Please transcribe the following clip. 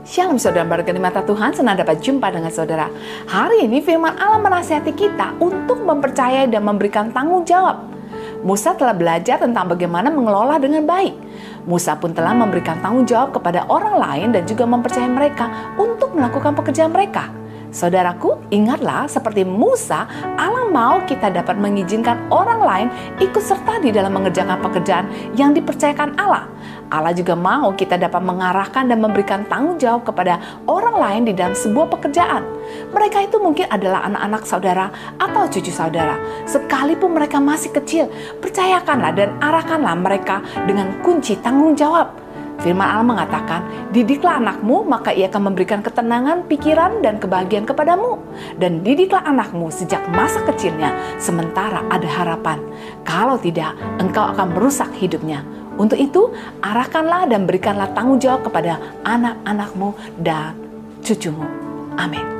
Shalom saudara berkat di mata Tuhan, senang dapat jumpa dengan saudara. Hari ini firman Allah menasihati kita untuk mempercayai dan memberikan tanggung jawab. Musa telah belajar tentang bagaimana mengelola dengan baik. Musa pun telah memberikan tanggung jawab kepada orang lain dan juga mempercayai mereka untuk melakukan pekerjaan mereka. Saudaraku, ingatlah seperti Musa, Allah mau kita dapat mengizinkan orang lain ikut serta di dalam mengerjakan pekerjaan yang dipercayakan Allah. Allah juga mau kita dapat mengarahkan dan memberikan tanggung jawab kepada orang lain di dalam sebuah pekerjaan. Mereka itu mungkin adalah anak-anak saudara atau cucu saudara. Sekalipun mereka masih kecil, percayakanlah dan arahkanlah mereka dengan kunci tanggung jawab. Firman Allah mengatakan, "Didiklah anakmu, maka ia akan memberikan ketenangan pikiran dan kebahagiaan kepadamu. Dan didiklah anakmu sejak masa kecilnya, sementara ada harapan. Kalau tidak, engkau akan merusak hidupnya." Untuk itu, arahkanlah dan berikanlah tanggung jawab kepada anak-anakmu dan cucumu. Amin.